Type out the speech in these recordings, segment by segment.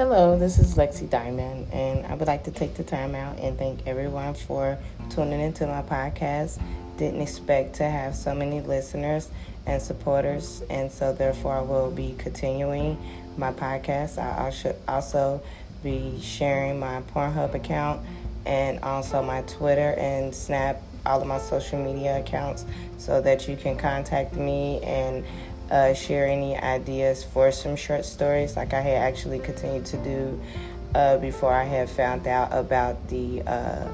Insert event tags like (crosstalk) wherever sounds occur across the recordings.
Hello, this is Lexi Diamond, and I would like to take the time out and thank everyone for tuning into my podcast. Didn't expect to have so many listeners and supporters, and so therefore I will be continuing my podcast. I should also be sharing my Pornhub account and also my Twitter and Snap, all of my social media accounts, so that you can contact me and uh, share any ideas for some short stories, like I had actually continued to do uh, before I had found out about the uh,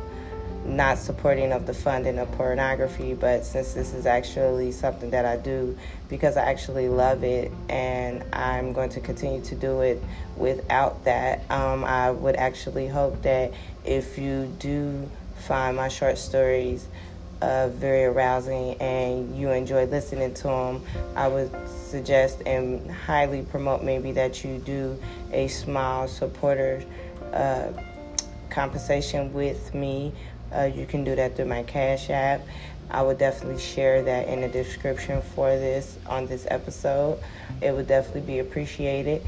not supporting of the funding of pornography. But since this is actually something that I do because I actually love it and I'm going to continue to do it without that, um, I would actually hope that if you do find my short stories, uh, very arousing and you enjoy listening to them, I would suggest and highly promote maybe that you do a small supporter uh, compensation with me. Uh, you can do that through my Cash App. I would definitely share that in the description for this on this episode. It would definitely be appreciated.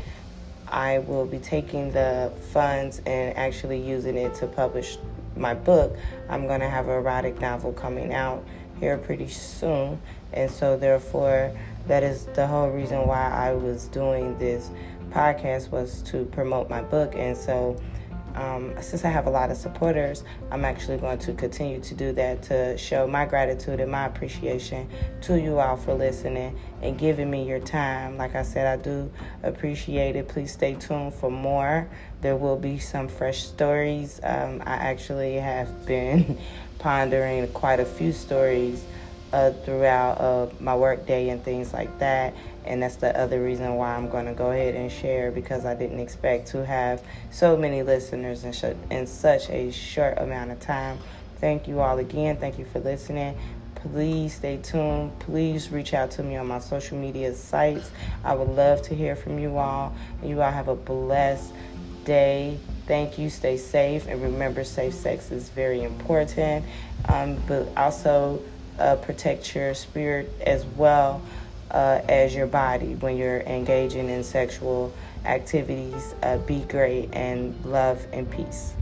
I will be taking the funds and actually using it to publish my book, I'm going to have an erotic novel coming out here pretty soon. And so, therefore, that is the whole reason why I was doing this podcast was to promote my book. And so, um, since I have a lot of supporters, I'm actually going to continue to do that to show my gratitude and my appreciation to you all for listening and giving me your time. Like I said, I do appreciate it. Please stay tuned for more. There will be some fresh stories. Um, I actually have been (laughs) pondering quite a few stories uh, throughout uh, my work day and things like that. And that's the other reason why I'm going to go ahead and share because I didn't expect to have so many listeners in, sh- in such a short amount of time. Thank you all again. Thank you for listening. Please stay tuned. Please reach out to me on my social media sites. I would love to hear from you all. You all have a blessed day. Thank you. Stay safe. And remember, safe sex is very important. Um, but also, uh, protect your spirit as well uh, as your body when you're engaging in sexual activities. Uh, be great and love and peace.